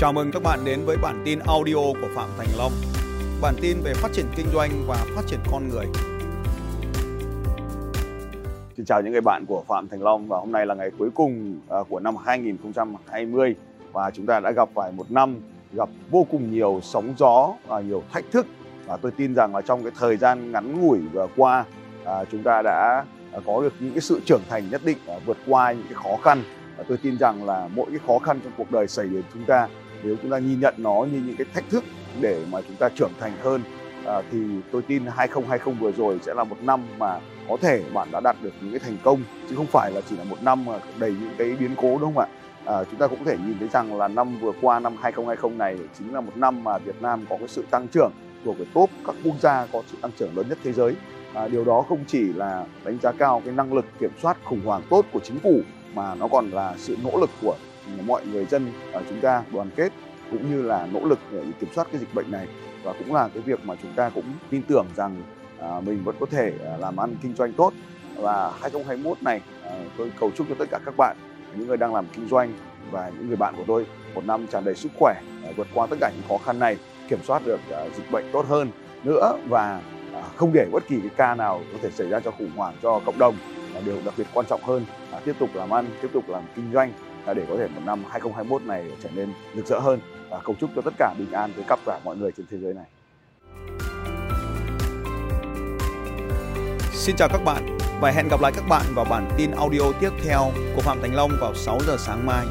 Chào mừng các bạn đến với bản tin audio của Phạm Thành Long. Bản tin về phát triển kinh doanh và phát triển con người. Xin chào những người bạn của Phạm Thành Long và hôm nay là ngày cuối cùng à, của năm 2020 và chúng ta đã gặp phải một năm gặp vô cùng nhiều sóng gió và nhiều thách thức và tôi tin rằng là trong cái thời gian ngắn ngủi vừa qua à, chúng ta đã có được những cái sự trưởng thành nhất định vượt qua những cái khó khăn và tôi tin rằng là mỗi cái khó khăn trong cuộc đời xảy đến chúng ta nếu chúng ta nhìn nhận nó như những cái thách thức để mà chúng ta trưởng thành hơn à, thì tôi tin 2020 vừa rồi sẽ là một năm mà có thể bạn đã đạt được những cái thành công chứ không phải là chỉ là một năm mà đầy những cái biến cố đúng không ạ? À, chúng ta cũng có thể nhìn thấy rằng là năm vừa qua năm 2020 này chính là một năm mà Việt Nam có cái sự tăng trưởng thuộc về top các quốc gia có sự tăng trưởng lớn nhất thế giới. À, điều đó không chỉ là đánh giá cao cái năng lực kiểm soát khủng hoảng tốt của chính phủ mà nó còn là sự nỗ lực của mọi người dân ở chúng ta đoàn kết cũng như là nỗ lực để kiểm soát cái dịch bệnh này. Và cũng là cái việc mà chúng ta cũng tin tưởng rằng à, mình vẫn có thể à, làm ăn kinh doanh tốt. Và 2021 này à, tôi cầu chúc cho tất cả các bạn những người đang làm kinh doanh và những người bạn của tôi một năm tràn đầy sức khỏe à, vượt qua tất cả những khó khăn này kiểm soát được dịch bệnh tốt hơn nữa. Và không để bất kỳ cái ca nào có thể xảy ra cho khủng hoảng cho cộng đồng là điều đặc biệt quan trọng hơn là tiếp tục làm ăn, tiếp tục làm kinh doanh à, để có thể một năm 2021 này trở nên rực rỡ hơn và cầu chúc cho tất cả bình an với tất cả mọi người trên thế giới này. Xin chào các bạn và hẹn gặp lại các bạn vào bản tin audio tiếp theo của Phạm Thành Long vào 6 giờ sáng mai.